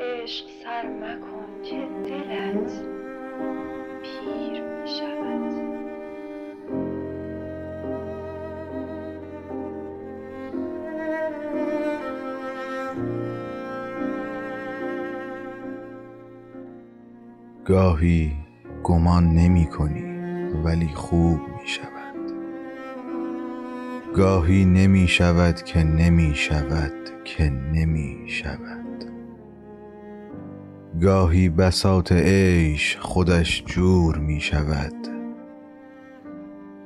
عشق سر مکن که دلت پیر می شود گاهی گمان نمی کنی ولی خوب می شود. گاهی نمی شود که نمی شود که نمی شود. گاهی بساط عیش خودش جور می شود.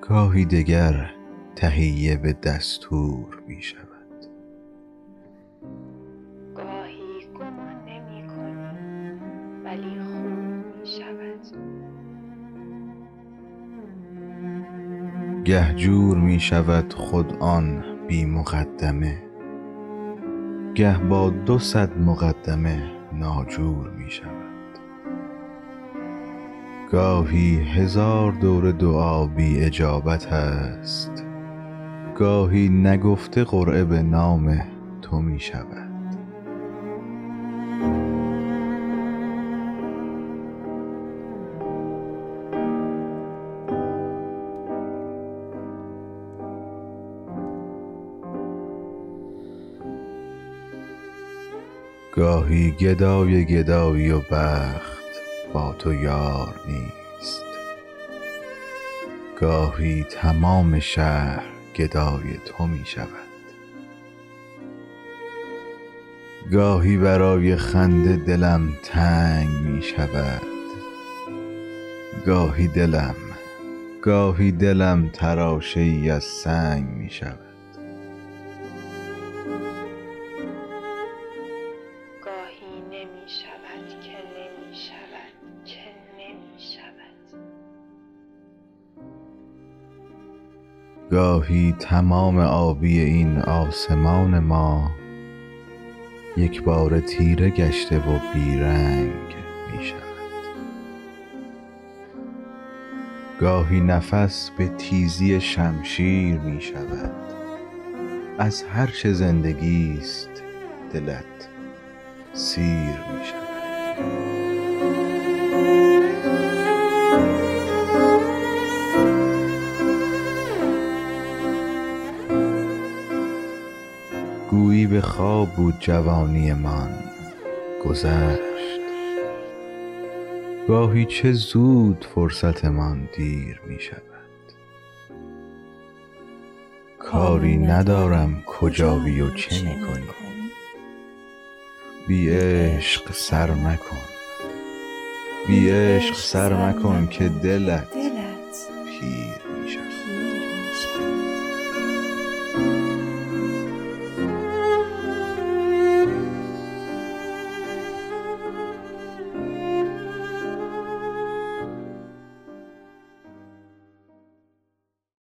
گاهی دگر تهیه به دستور می شود. گاهی گمان نمی کنی ولی خوب می شود. گه جور می شود خود آن بی مقدمه. گه با دو صد مقدمه ناجور می شود. گاهی هزار دور دعا بی اجابت است. گاهی نگفته قرعه به نام تو می شود. گاهی گدای گدایی و بخت با تو یار نیست. گاهی تمام شهر گدای تو می شود. گاهی برای خنده دلم تنگ می شود. گاهی دلم گاهی دلم تراشه ای از سنگ می شود. گاهی تمام آبی این آسمان ما یکباره تیره گشته و بی رنگ می شود گاهی نفس به تیزی شمشیر می شود از هر چه زندگی است دلت سیر می شود گویی به خواب بود جوانیمان گذشت. گاهی چه زود فرصتمان دیر می شود. کاری ندارم کجایی و چه می کنی. بی عشق سر مکن. بی عشق سر مکن که دلت دلت. پیر